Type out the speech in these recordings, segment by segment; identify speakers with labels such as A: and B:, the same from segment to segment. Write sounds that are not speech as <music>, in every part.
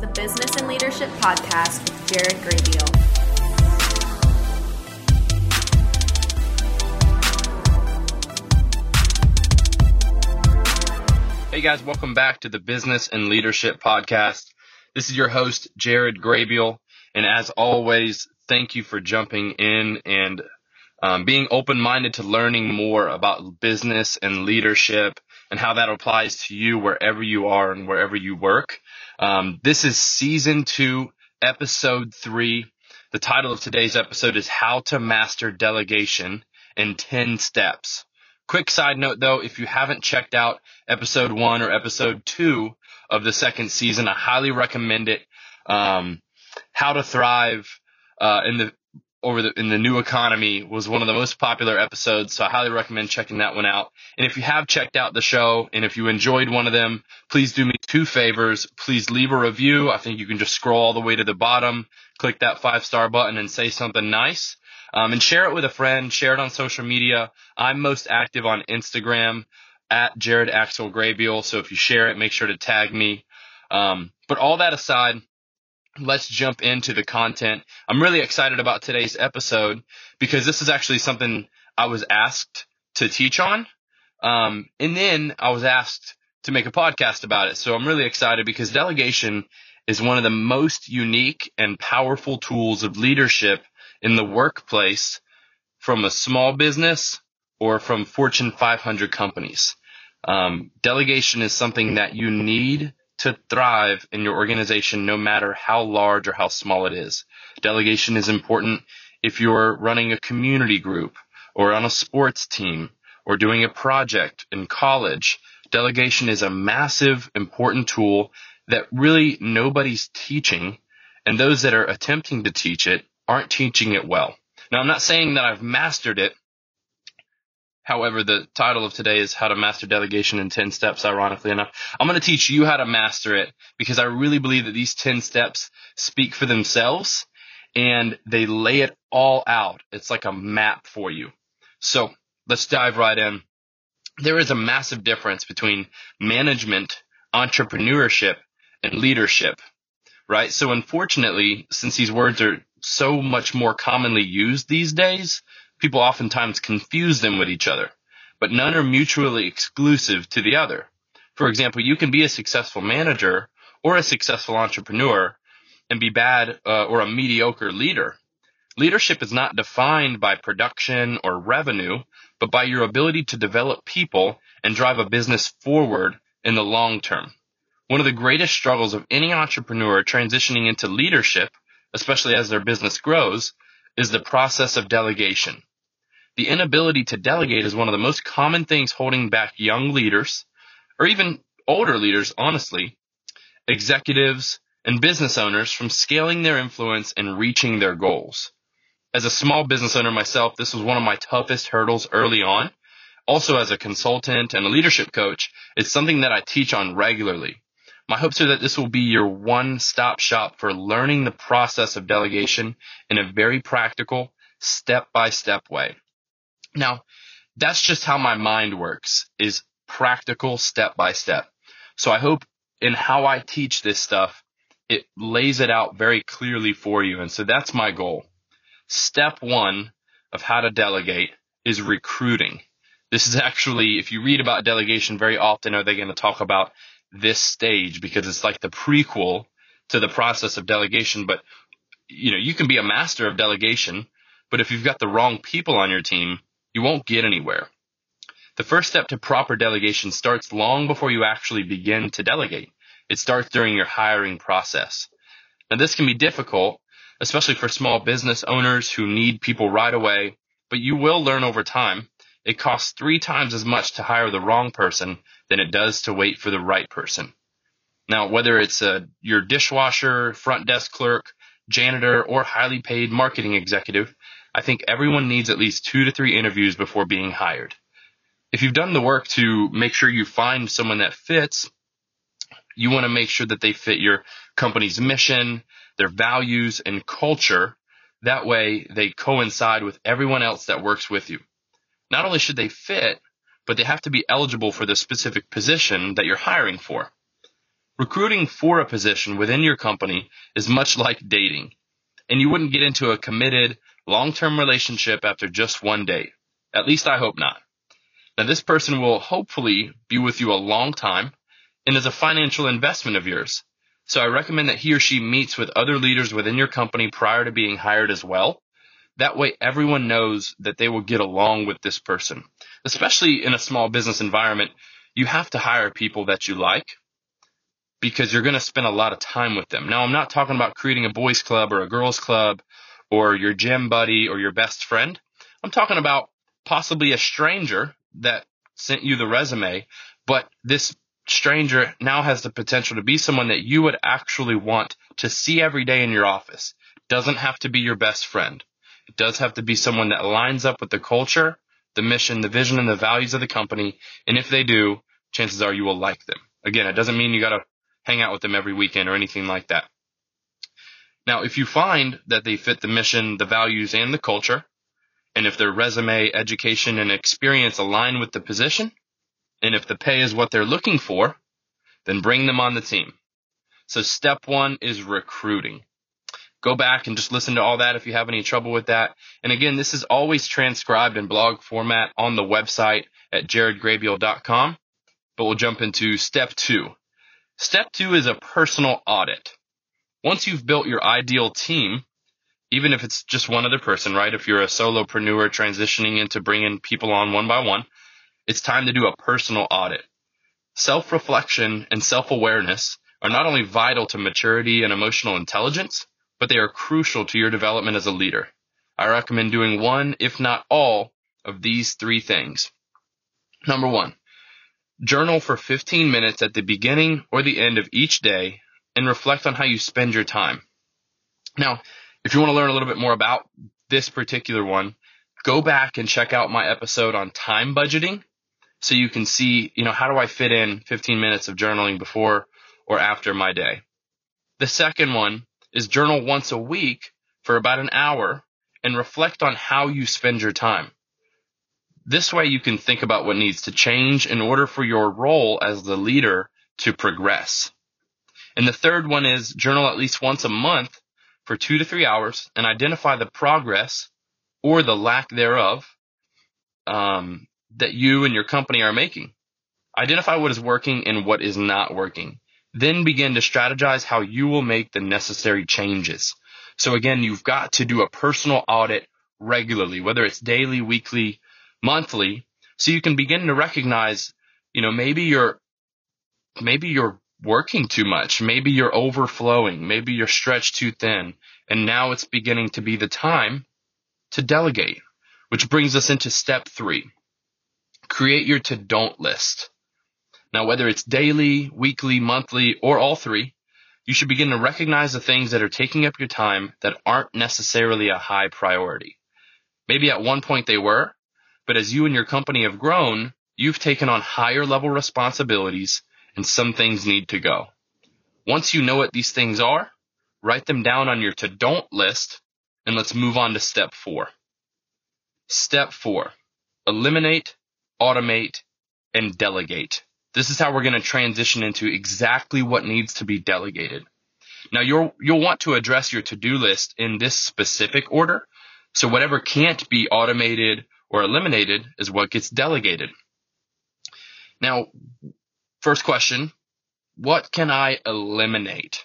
A: the Business and Leadership Podcast with Jared Graybeal.
B: Hey guys, welcome back to the Business and Leadership Podcast. This is your host, Jared Graybeal. And as always, thank you for jumping in and um, being open minded to learning more about business and leadership and how that applies to you wherever you are and wherever you work. Um, this is season two, episode three. The title of today's episode is How to Master Delegation in 10 Steps. Quick side note though, if you haven't checked out episode one or episode two of the second season, I highly recommend it. Um, how to thrive uh, in the over the in the new economy was one of the most popular episodes, so I highly recommend checking that one out. And if you have checked out the show and if you enjoyed one of them, please do me two favors. Please leave a review. I think you can just scroll all the way to the bottom, click that five star button and say something nice. Um, and share it with a friend, share it on social media. I'm most active on Instagram at Jared Axel Graybeal. So if you share it, make sure to tag me. Um, but all that aside, let's jump into the content. I'm really excited about today's episode because this is actually something I was asked to teach on. Um, and then I was asked to make a podcast about it. So I'm really excited because delegation is one of the most unique and powerful tools of leadership in the workplace from a small business or from Fortune 500 companies. Um, delegation is something that you need to thrive in your organization no matter how large or how small it is. Delegation is important if you're running a community group or on a sports team or doing a project in college. Delegation is a massive, important tool that really nobody's teaching, and those that are attempting to teach it aren't teaching it well. Now, I'm not saying that I've mastered it However, the title of today is How to Master Delegation in 10 Steps, ironically enough. I'm going to teach you how to master it because I really believe that these 10 steps speak for themselves and they lay it all out. It's like a map for you. So let's dive right in. There is a massive difference between management, entrepreneurship, and leadership, right? So unfortunately, since these words are so much more commonly used these days, people oftentimes confuse them with each other, but none are mutually exclusive to the other. For example, you can be a successful manager or a successful entrepreneur and be bad uh, or a mediocre leader. Leadership is not defined by production or revenue, but by your ability to develop people and drive a business forward in the long term. One of the greatest struggles of any entrepreneur transitioning into leadership, especially as their business grows, is the process of delegation. The inability to delegate is one of the most common things holding back young leaders, or even older leaders, honestly, executives, and business owners from scaling their influence and reaching their goals. As a small business owner myself, this was one of my toughest hurdles early on. Also, as a consultant and a leadership coach, it's something that I teach on regularly. My hopes are that this will be your one stop shop for learning the process of delegation in a very practical, step by step way. Now, that's just how my mind works is practical step by step. So I hope in how I teach this stuff, it lays it out very clearly for you. And so that's my goal. Step one of how to delegate is recruiting. This is actually, if you read about delegation very often, are they going to talk about this stage because it's like the prequel to the process of delegation. But, you know, you can be a master of delegation, but if you've got the wrong people on your team, you won't get anywhere. The first step to proper delegation starts long before you actually begin to delegate. It starts during your hiring process. Now this can be difficult, especially for small business owners who need people right away, but you will learn over time. It costs three times as much to hire the wrong person than it does to wait for the right person. Now, whether it's a, your dishwasher, front desk clerk, janitor, or highly paid marketing executive, I think everyone needs at least two to three interviews before being hired. If you've done the work to make sure you find someone that fits, you want to make sure that they fit your company's mission, their values, and culture. That way they coincide with everyone else that works with you. Not only should they fit, but they have to be eligible for the specific position that you're hiring for. Recruiting for a position within your company is much like dating, and you wouldn't get into a committed, long-term relationship after just one date. At least I hope not. Now this person will hopefully be with you a long time and is a financial investment of yours. So I recommend that he or she meets with other leaders within your company prior to being hired as well. That way everyone knows that they will get along with this person. Especially in a small business environment, you have to hire people that you like because you're going to spend a lot of time with them. Now, I'm not talking about creating a boys club or a girls club or your gym buddy or your best friend. I'm talking about possibly a stranger that sent you the resume, but this stranger now has the potential to be someone that you would actually want to see every day in your office. Doesn't have to be your best friend. It does have to be someone that lines up with the culture, the mission, the vision, and the values of the company. And if they do, chances are you will like them. Again, it doesn't mean you got to hang out with them every weekend or anything like that. Now, if you find that they fit the mission, the values, and the culture, and if their resume, education, and experience align with the position, and if the pay is what they're looking for, then bring them on the team. So step one is recruiting. Go back and just listen to all that if you have any trouble with that. And again, this is always transcribed in blog format on the website at jaredgraybeal.com. But we'll jump into step two. Step two is a personal audit. Once you've built your ideal team, even if it's just one other person, right? If you're a solopreneur transitioning into bringing people on one by one, it's time to do a personal audit. Self reflection and self awareness are not only vital to maturity and emotional intelligence, but they are crucial to your development as a leader. I recommend doing one, if not all, of these three things. Number one, journal for 15 minutes at the beginning or the end of each day and reflect on how you spend your time. Now, if you want to learn a little bit more about this particular one, go back and check out my episode on time budgeting so you can see, you know, how do I fit in 15 minutes of journaling before or after my day. The second one is journal once a week for about an hour and reflect on how you spend your time. This way you can think about what needs to change in order for your role as the leader to progress. And the third one is journal at least once a month for two to three hours and identify the progress or the lack thereof um, that you and your company are making. Identify what is working and what is not working. Then begin to strategize how you will make the necessary changes. So again, you've got to do a personal audit regularly, whether it's daily, weekly, monthly, so you can begin to recognize, you know, maybe you're, maybe you're working too much. Maybe you're overflowing. Maybe you're stretched too thin. And now it's beginning to be the time to delegate, which brings us into step three. Create your to don't list. Now, whether it's daily, weekly, monthly, or all three, you should begin to recognize the things that are taking up your time that aren't necessarily a high priority. Maybe at one point they were, but as you and your company have grown, you've taken on higher level responsibilities and some things need to go. Once you know what these things are, write them down on your to don't list and let's move on to step four. Step four, eliminate, automate, and delegate. This is how we're going to transition into exactly what needs to be delegated. Now you'll, you'll want to address your to-do list in this specific order. So whatever can't be automated or eliminated is what gets delegated. Now, first question, what can I eliminate?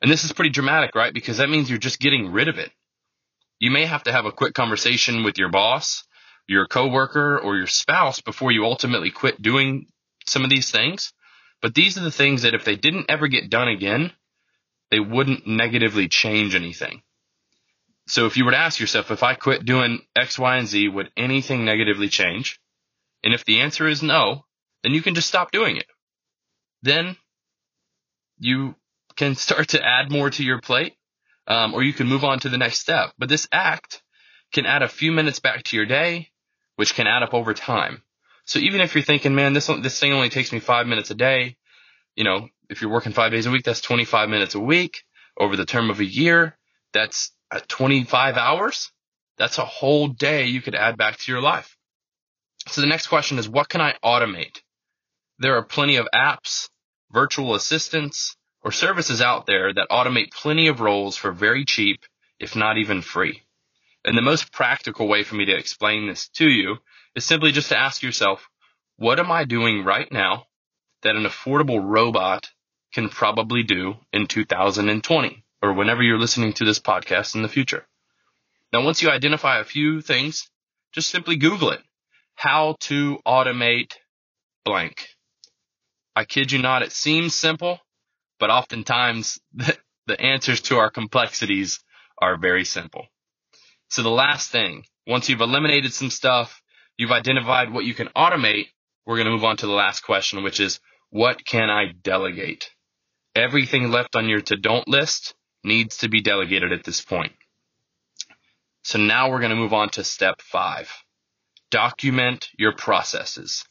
B: And this is pretty dramatic, right? Because that means you're just getting rid of it. You may have to have a quick conversation with your boss, your coworker, or your spouse before you ultimately quit doing some of these things. But these are the things that if they didn't ever get done again, they wouldn't negatively change anything. So if you were to ask yourself, if I quit doing X, Y, and Z, would anything negatively change? And if the answer is no, then you can just stop doing it. Then you can start to add more to your plate, um, or you can move on to the next step. But this act can add a few minutes back to your day, which can add up over time. So even if you're thinking, man, this this thing only takes me five minutes a day, you know, if you're working five days a week, that's 25 minutes a week over the term of a year. That's at 25 hours, that's a whole day you could add back to your life. So the next question is, what can I automate? There are plenty of apps, virtual assistants, or services out there that automate plenty of roles for very cheap, if not even free. And the most practical way for me to explain this to you is simply just to ask yourself, what am I doing right now that an affordable robot can probably do in 2020 or whenever you're listening to this podcast in the future? Now, once you identify a few things, just simply Google it. How to automate blank. I kid you not, it seems simple, but oftentimes <laughs> the, the answers to our complexities are very simple. So the last thing, once you've eliminated some stuff, you've identified what you can automate, we're going to move on to the last question, which is what can I delegate? Everything left on your to don't list needs to be delegated at this point. So now we're going to move on to step five. Document your processes.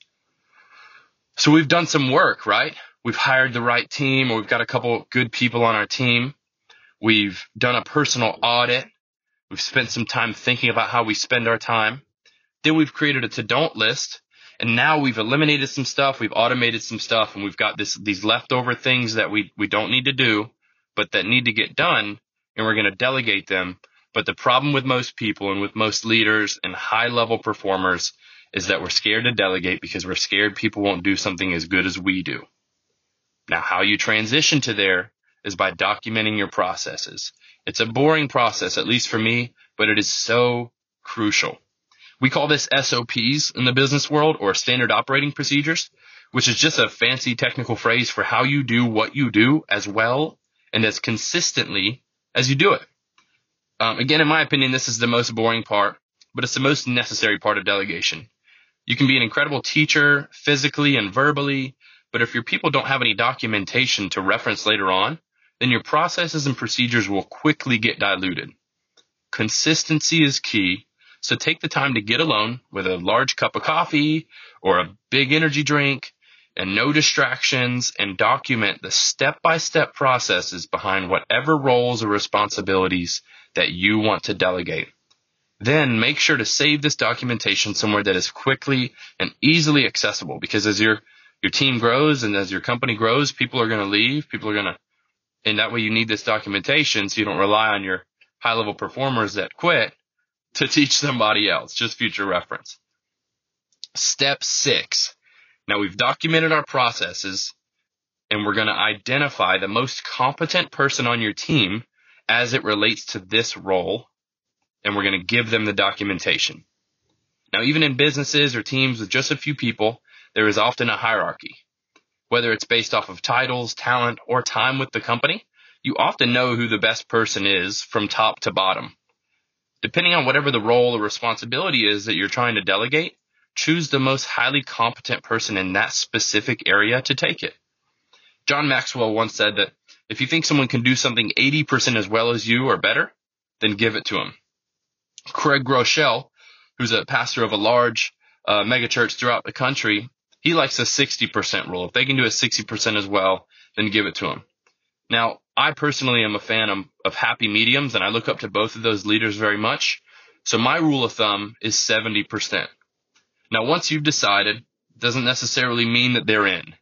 B: So we've done some work, right? We've hired the right team or we've got a couple good people on our team. We've done a personal audit. We've spent some time thinking about how we spend our time. Then we've created a to don't list and now we've eliminated some stuff, we've automated some stuff, and we've got this these leftover things that we we don't need to do, but that need to get done, and we're going to delegate them. But the problem with most people and with most leaders and high level performers is that we're scared to delegate because we're scared people won't do something as good as we do. Now, how you transition to there is by documenting your processes. It's a boring process, at least for me, but it is so crucial. We call this SOPs in the business world or standard operating procedures, which is just a fancy technical phrase for how you do what you do as well and as consistently as you do it. Um, again, in my opinion, this is the most boring part, but it's the most necessary part of delegation. You can be an incredible teacher physically and verbally, but if your people don't have any documentation to reference later on, then your processes and procedures will quickly get diluted. Consistency is key so take the time to get alone with a large cup of coffee or a big energy drink and no distractions and document the step by step processes behind whatever roles or responsibilities that you want to delegate. Then make sure to save this documentation somewhere that is quickly and easily accessible because as your your team grows and as your company grows, people are going to leave, people are going to and that way you need this documentation so you don't rely on your high level performers that quit to teach somebody else, just future reference. Step six. Now we've documented our processes and we're going to identify the most competent person on your team as it relates to this role and we're going to give them the documentation. Now, even in businesses or teams with just a few people, there is often a hierarchy. Whether it's based off of titles, talent, or time with the company, you often know who the best person is from top to bottom. Depending on whatever the role or responsibility is that you're trying to delegate, choose the most highly competent person in that specific area to take it. John Maxwell once said that if you think someone can do something 80% as well as you or better, then give it to them. Craig Groeschel, who's a pastor of a large uh, megachurch throughout the country, he likes a 60% rule. If they can do a 60% as well, then give it to them. Now, I personally am a fan of, of happy mediums and I look up to both of those leaders very much. So my rule of thumb is 70%. Now, once you've decided, doesn't necessarily mean that they're in.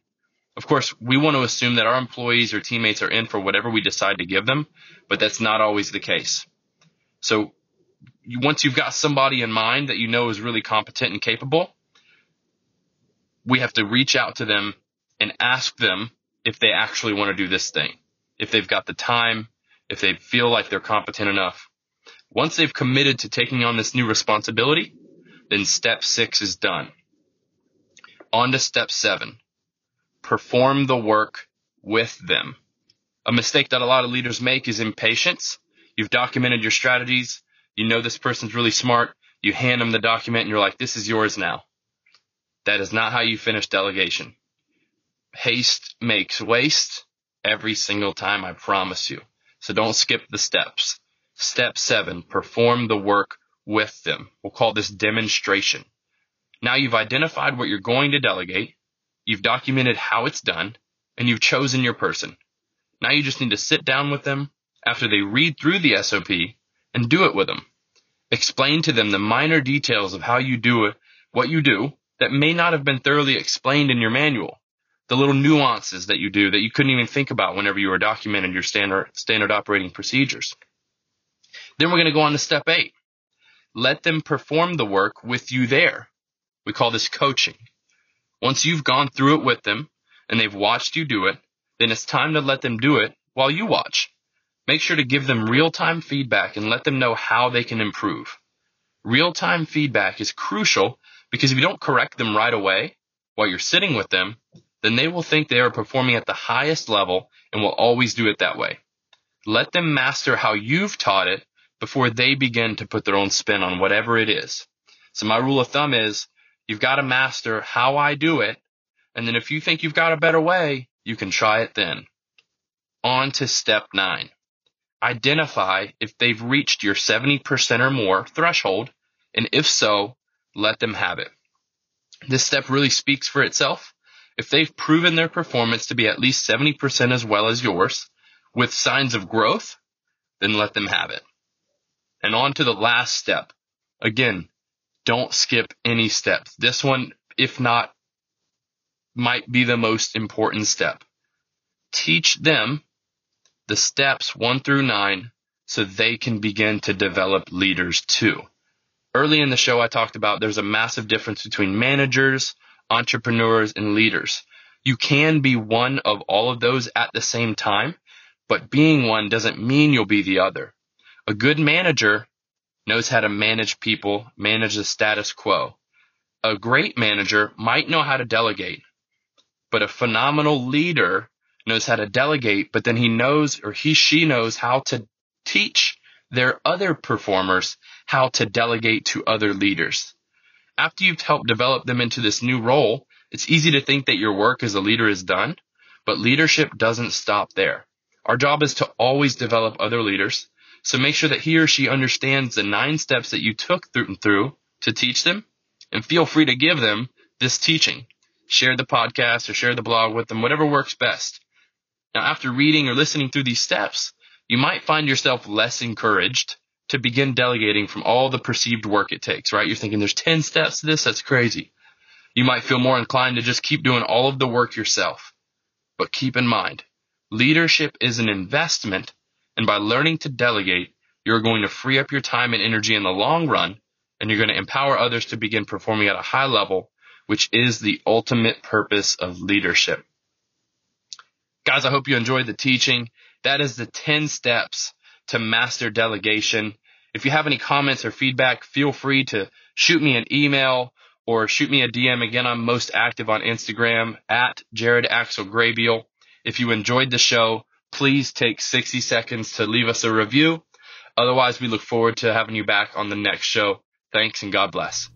B: Of course, we want to assume that our employees or teammates are in for whatever we decide to give them, but that's not always the case. So you, once you've got somebody in mind that you know is really competent and capable, we have to reach out to them and ask them if they actually want to do this thing if they've got the time, if they feel like they're competent enough. Once they've committed to taking on this new responsibility, then step six is done. On to step seven. Perform the work with them. A mistake that a lot of leaders make is impatience. You've documented your strategies. You know this person's really smart. You hand them the document and you're like, this is yours now. That is not how you finish delegation. Haste makes waste every single time, I promise you. So don't skip the steps. Step seven, perform the work with them. We'll call this demonstration. Now you've identified what you're going to delegate. You've documented how it's done and you've chosen your person. Now you just need to sit down with them after they read through the SOP and do it with them. Explain to them the minor details of how you do it, what you do that may not have been thoroughly explained in your manual. the little nuances that you do that you couldn't even think about whenever you were documenting your standard, standard operating procedures. Then we're going to go on to step eight. Let them perform the work with you there. We call this coaching. Once you've gone through it with them and they've watched you do it, then it's time to let them do it while you watch. Make sure to give them real time feedback and let them know how they can improve. Real time feedback is crucial because if you don't correct them right away while you're sitting with them, then they will think they are performing at the highest level and will always do it that way. Let them master how you've taught it before they begin to put their own spin on whatever it is. So my rule of thumb is you've got to master how I do it. And then if you think you've got a better way, you can try it then. On to step nine. Identify if they've reached your 70% or more threshold, and if so, let them have it. This step really speaks for itself. If they've proven their performance to be at least 70% as well as yours, with signs of growth, then let them have it. And on to the last step. Again, don't skip any steps. This one, if not, might be the most important step. Teach them the steps one through nine so they can begin to develop leaders too. Early in the show, I talked about there's a massive difference between managers, entrepreneurs, and leaders. You can be one of all of those at the same time, but being one doesn't mean you'll be the other. A good manager knows how to manage people, manage the status quo. A great manager might know how to delegate, but a phenomenal leader knows how to delegate, but then he knows or he, she knows how to teach their other performers how to delegate to other leaders. After you've helped develop them into this new role, it's easy to think that your work as a leader is done, but leadership doesn't stop there. Our job is to always develop other leaders. So make sure that he or she understands the nine steps that you took through and through to teach them and feel free to give them this teaching. Share the podcast or share the blog with them, whatever works best. Now, after reading or listening through these steps, you might find yourself less encouraged to begin delegating from all the perceived work it takes, right? You're thinking there's 10 steps to this. That's crazy. You might feel more inclined to just keep doing all of the work yourself. But keep in mind, leadership is an investment. And by learning to delegate, you're going to free up your time and energy in the long run. And you're going to empower others to begin performing at a high level, which is the ultimate purpose of leadership. Guys, I hope you enjoyed the teaching. That is the 10 steps to master delegation. If you have any comments or feedback, feel free to shoot me an email or shoot me a DM. Again, I'm most active on Instagram at Jared Axel Graybeal. If you enjoyed the show, please take 60 seconds to leave us a review. Otherwise, we look forward to having you back on the next show. Thanks and God bless.